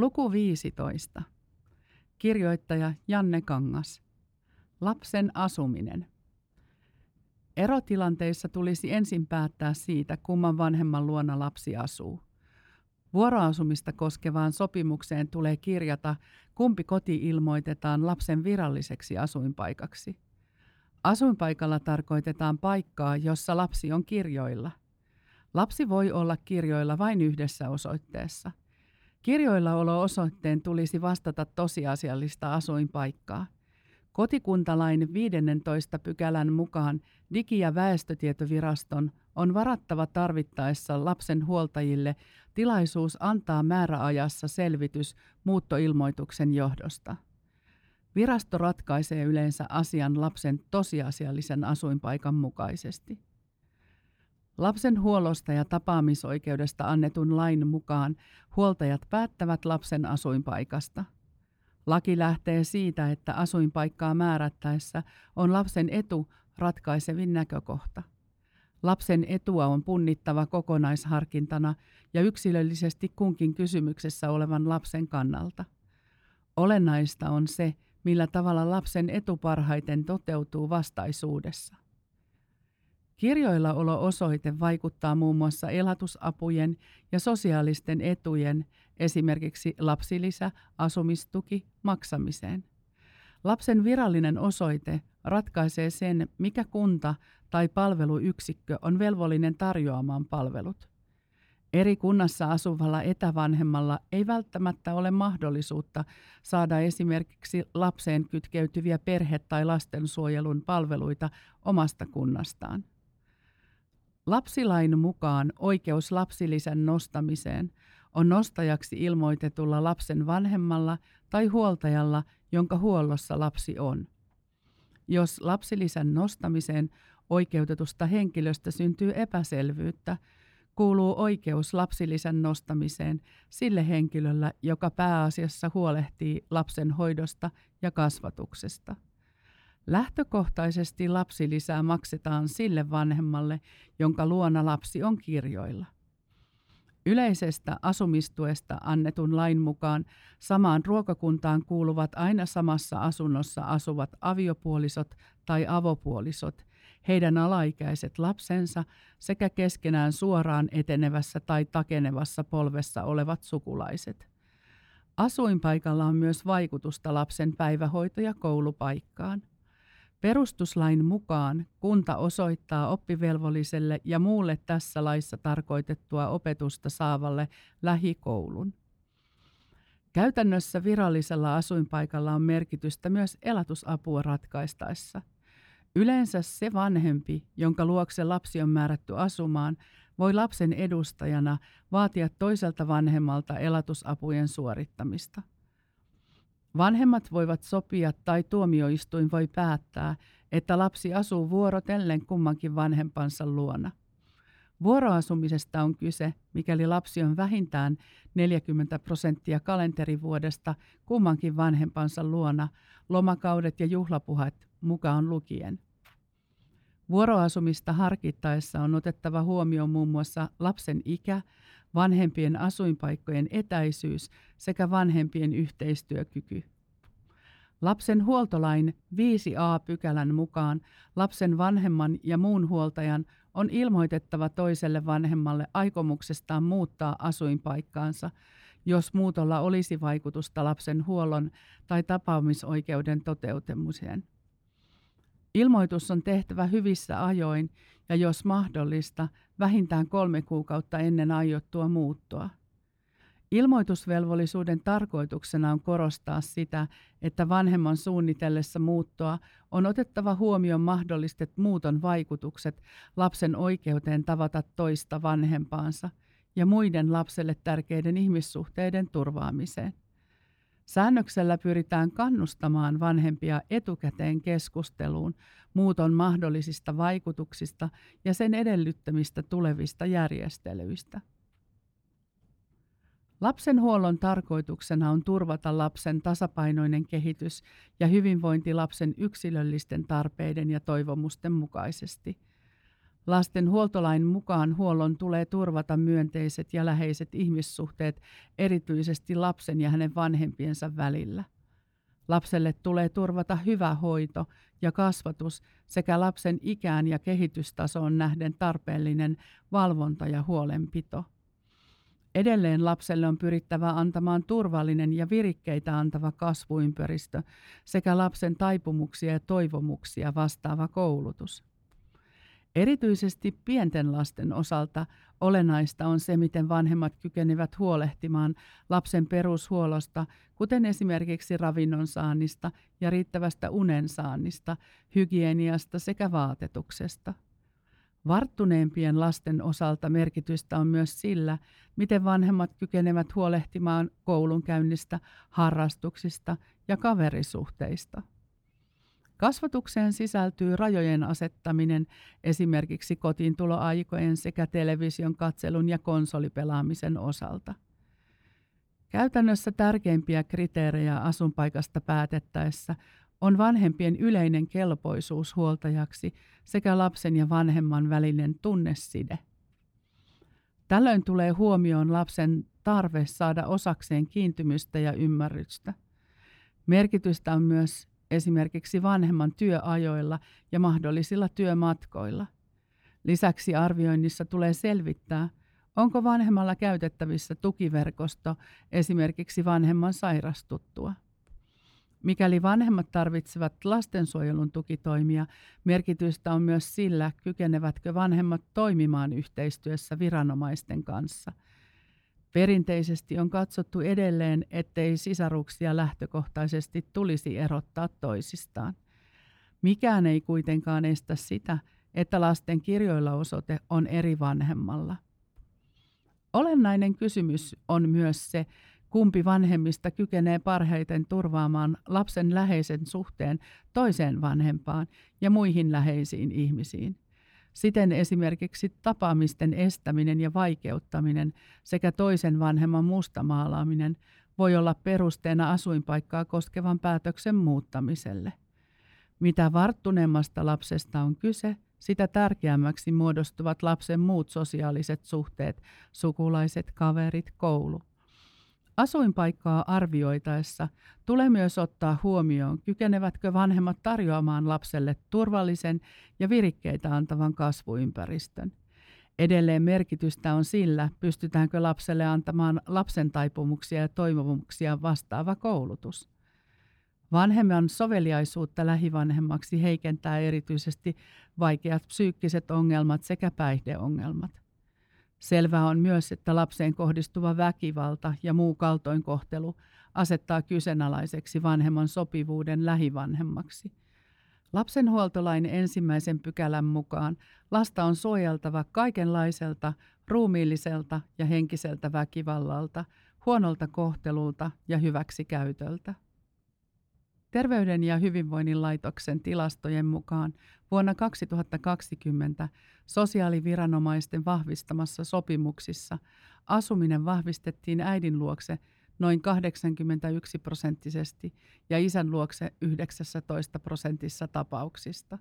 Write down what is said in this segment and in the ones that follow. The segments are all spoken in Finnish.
Luku 15. Kirjoittaja Janne Kangas. Lapsen asuminen. Erotilanteissa tulisi ensin päättää siitä, kumman vanhemman luona lapsi asuu. Vuoroasumista koskevaan sopimukseen tulee kirjata, kumpi koti ilmoitetaan lapsen viralliseksi asuinpaikaksi. Asuinpaikalla tarkoitetaan paikkaa, jossa lapsi on kirjoilla. Lapsi voi olla kirjoilla vain yhdessä osoitteessa. Kirjoilla olo osoitteen tulisi vastata tosiasiallista asuinpaikkaa. Kotikuntalain 15 pykälän mukaan Digi- ja väestötietoviraston on varattava tarvittaessa lapsen huoltajille tilaisuus antaa määräajassa selvitys muuttoilmoituksen johdosta. Virasto ratkaisee yleensä asian lapsen tosiasiallisen asuinpaikan mukaisesti. Lapsen huollosta ja tapaamisoikeudesta annetun lain mukaan huoltajat päättävät lapsen asuinpaikasta. Laki lähtee siitä, että asuinpaikkaa määrättäessä on lapsen etu ratkaisevin näkökohta. Lapsen etua on punnittava kokonaisharkintana ja yksilöllisesti kunkin kysymyksessä olevan lapsen kannalta. Olennaista on se, millä tavalla lapsen etu parhaiten toteutuu vastaisuudessa. Kirjoilla olo osoite vaikuttaa muun muassa elatusapujen ja sosiaalisten etujen, esimerkiksi lapsilisä, asumistuki, maksamiseen. Lapsen virallinen osoite ratkaisee sen, mikä kunta tai palveluyksikkö on velvollinen tarjoamaan palvelut. Eri kunnassa asuvalla etävanhemmalla ei välttämättä ole mahdollisuutta saada esimerkiksi lapseen kytkeytyviä perhe- tai lastensuojelun palveluita omasta kunnastaan. Lapsilain mukaan oikeus lapsilisän nostamiseen on nostajaksi ilmoitetulla lapsen vanhemmalla tai huoltajalla, jonka huollossa lapsi on. Jos lapsilisän nostamiseen oikeutetusta henkilöstä syntyy epäselvyyttä, kuuluu oikeus lapsilisän nostamiseen sille henkilöllä, joka pääasiassa huolehtii lapsen hoidosta ja kasvatuksesta. Lähtökohtaisesti lapsilisää maksetaan sille vanhemmalle, jonka luona lapsi on kirjoilla. Yleisestä asumistuesta annetun lain mukaan samaan ruokakuntaan kuuluvat aina samassa asunnossa asuvat aviopuolisot tai avopuolisot, heidän alaikäiset lapsensa sekä keskenään suoraan etenevässä tai takenevassa polvessa olevat sukulaiset. Asuinpaikalla on myös vaikutusta lapsen päivähoito- ja koulupaikkaan. Perustuslain mukaan kunta osoittaa oppivelvolliselle ja muulle tässä laissa tarkoitettua opetusta saavalle lähikoulun. Käytännössä virallisella asuinpaikalla on merkitystä myös elatusapua ratkaistaessa. Yleensä se vanhempi, jonka luokse lapsi on määrätty asumaan, voi lapsen edustajana vaatia toiselta vanhemmalta elatusapujen suorittamista. Vanhemmat voivat sopia tai tuomioistuin voi päättää, että lapsi asuu vuorotellen kummankin vanhempansa luona. Vuoroasumisesta on kyse, mikäli lapsi on vähintään 40 prosenttia kalenterivuodesta kummankin vanhempansa luona, lomakaudet ja juhlapuhat mukaan lukien. Vuoroasumista harkittaessa on otettava huomioon muun muassa lapsen ikä, vanhempien asuinpaikkojen etäisyys sekä vanhempien yhteistyökyky. Lapsen huoltolain 5a-pykälän mukaan lapsen vanhemman ja muun huoltajan on ilmoitettava toiselle vanhemmalle aikomuksestaan muuttaa asuinpaikkaansa, jos muutolla olisi vaikutusta lapsen huollon tai tapaamisoikeuden toteutumiseen. Ilmoitus on tehtävä hyvissä ajoin ja jos mahdollista, vähintään kolme kuukautta ennen aiottua muuttoa. Ilmoitusvelvollisuuden tarkoituksena on korostaa sitä, että vanhemman suunnitellessa muuttoa on otettava huomioon mahdollistet muuton vaikutukset lapsen oikeuteen tavata toista vanhempaansa ja muiden lapselle tärkeiden ihmissuhteiden turvaamiseen. Säännöksellä pyritään kannustamaan vanhempia etukäteen keskusteluun muuton mahdollisista vaikutuksista ja sen edellyttämistä tulevista järjestelyistä. Lapsenhuollon tarkoituksena on turvata lapsen tasapainoinen kehitys ja hyvinvointi lapsen yksilöllisten tarpeiden ja toivomusten mukaisesti. Lasten huoltolain mukaan huollon tulee turvata myönteiset ja läheiset ihmissuhteet erityisesti lapsen ja hänen vanhempiensa välillä. Lapselle tulee turvata hyvä hoito ja kasvatus sekä lapsen ikään ja kehitystasoon nähden tarpeellinen valvonta ja huolenpito. Edelleen lapselle on pyrittävä antamaan turvallinen ja virikkeitä antava kasvuympäristö sekä lapsen taipumuksia ja toivomuksia vastaava koulutus. Erityisesti pienten lasten osalta olennaista on se, miten vanhemmat kykenevät huolehtimaan lapsen perushuollosta, kuten esimerkiksi ravinnon saannista ja riittävästä unen saannista, hygieniasta sekä vaatetuksesta. Varttuneempien lasten osalta merkitystä on myös sillä, miten vanhemmat kykenevät huolehtimaan koulunkäynnistä, harrastuksista ja kaverisuhteista. Kasvatukseen sisältyy rajojen asettaminen esimerkiksi kotiintuloaikojen sekä television katselun ja konsolipelaamisen osalta. Käytännössä tärkeimpiä kriteerejä asunpaikasta päätettäessä on vanhempien yleinen kelpoisuus huoltajaksi sekä lapsen ja vanhemman välinen tunneside. Tällöin tulee huomioon lapsen tarve saada osakseen kiintymystä ja ymmärrystä. Merkitystä on myös esimerkiksi vanhemman työajoilla ja mahdollisilla työmatkoilla. Lisäksi arvioinnissa tulee selvittää, onko vanhemmalla käytettävissä tukiverkosto esimerkiksi vanhemman sairastuttua. Mikäli vanhemmat tarvitsevat lastensuojelun tukitoimia, merkitystä on myös sillä, kykenevätkö vanhemmat toimimaan yhteistyössä viranomaisten kanssa – Perinteisesti on katsottu edelleen, ettei sisaruksia lähtökohtaisesti tulisi erottaa toisistaan. Mikään ei kuitenkaan estä sitä, että lasten kirjoilla osoite on eri vanhemmalla. Olennainen kysymys on myös se, kumpi vanhemmista kykenee parhaiten turvaamaan lapsen läheisen suhteen toiseen vanhempaan ja muihin läheisiin ihmisiin. Siten esimerkiksi tapaamisten estäminen ja vaikeuttaminen sekä toisen vanhemman mustamaalaaminen voi olla perusteena asuinpaikkaa koskevan päätöksen muuttamiselle. Mitä varttuneemmasta lapsesta on kyse, sitä tärkeämmäksi muodostuvat lapsen muut sosiaaliset suhteet, sukulaiset, kaverit, koulu. Asuinpaikkaa arvioitaessa tulee myös ottaa huomioon, kykenevätkö vanhemmat tarjoamaan lapselle turvallisen ja virikkeitä antavan kasvuympäristön. Edelleen merkitystä on sillä, pystytäänkö lapselle antamaan lapsen taipumuksia ja toivomuksia vastaava koulutus. Vanhemman soveliaisuutta lähivanhemmaksi heikentää erityisesti vaikeat psyykkiset ongelmat sekä päihdeongelmat. Selvää on myös, että lapseen kohdistuva väkivalta ja muu kaltoinkohtelu asettaa kyseenalaiseksi vanhemman sopivuuden lähivanhemmaksi. Lapsenhuoltolain ensimmäisen pykälän mukaan lasta on suojeltava kaikenlaiselta ruumiilliselta ja henkiseltä väkivallalta, huonolta kohtelulta ja hyväksikäytöltä. Terveyden ja hyvinvoinnin laitoksen tilastojen mukaan vuonna 2020 sosiaaliviranomaisten vahvistamassa sopimuksissa asuminen vahvistettiin äidin luokse noin 81 prosenttisesti ja isän luokse 19 prosentissa tapauksista.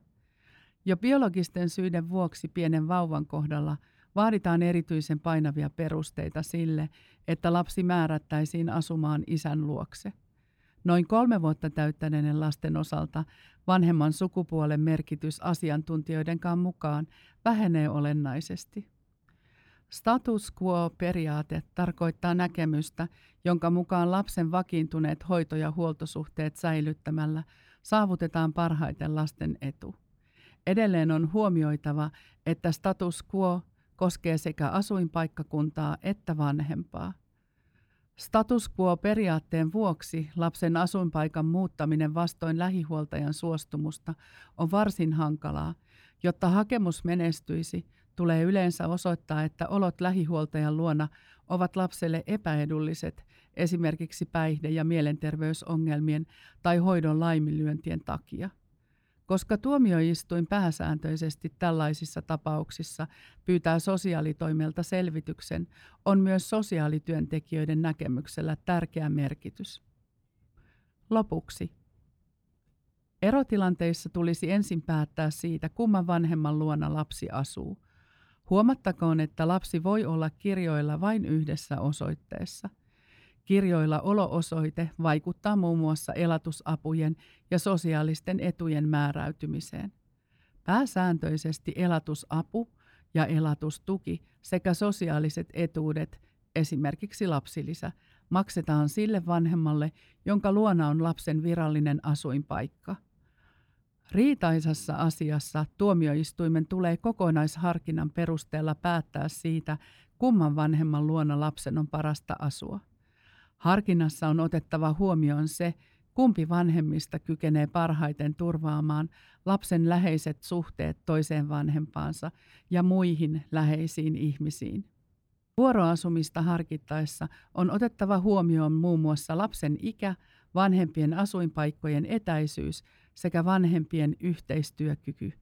Jo biologisten syiden vuoksi pienen vauvan kohdalla vaaditaan erityisen painavia perusteita sille, että lapsi määrättäisiin asumaan isän luokse. Noin kolme vuotta täyttäneiden lasten osalta vanhemman sukupuolen merkitys asiantuntijoidenkaan mukaan vähenee olennaisesti. Status quo-periaate tarkoittaa näkemystä, jonka mukaan lapsen vakiintuneet hoito- ja huoltosuhteet säilyttämällä saavutetaan parhaiten lasten etu. Edelleen on huomioitava, että status quo koskee sekä asuinpaikkakuntaa että vanhempaa. Status quo-periaatteen vuoksi lapsen asuinpaikan muuttaminen vastoin lähihuoltajan suostumusta on varsin hankalaa. Jotta hakemus menestyisi, tulee yleensä osoittaa, että olot lähihuoltajan luona ovat lapselle epäedulliset esimerkiksi päihde- ja mielenterveysongelmien tai hoidon laiminlyöntien takia. Koska tuomioistuin pääsääntöisesti tällaisissa tapauksissa pyytää sosiaalitoimelta selvityksen, on myös sosiaalityöntekijöiden näkemyksellä tärkeä merkitys. Lopuksi. Erotilanteissa tulisi ensin päättää siitä, kumman vanhemman luona lapsi asuu. Huomattakoon, että lapsi voi olla kirjoilla vain yhdessä osoitteessa. Kirjoilla olo-osoite vaikuttaa muun muassa elatusapujen ja sosiaalisten etujen määräytymiseen. Pääsääntöisesti elatusapu ja elatustuki sekä sosiaaliset etuudet, esimerkiksi lapsilisä, maksetaan sille vanhemmalle, jonka luona on lapsen virallinen asuinpaikka. Riitaisassa asiassa tuomioistuimen tulee kokonaisharkinnan perusteella päättää siitä, kumman vanhemman luona lapsen on parasta asua. Harkinnassa on otettava huomioon se, kumpi vanhemmista kykenee parhaiten turvaamaan lapsen läheiset suhteet toiseen vanhempaansa ja muihin läheisiin ihmisiin. Vuoroasumista harkittaessa on otettava huomioon muun muassa lapsen ikä, vanhempien asuinpaikkojen etäisyys sekä vanhempien yhteistyökyky.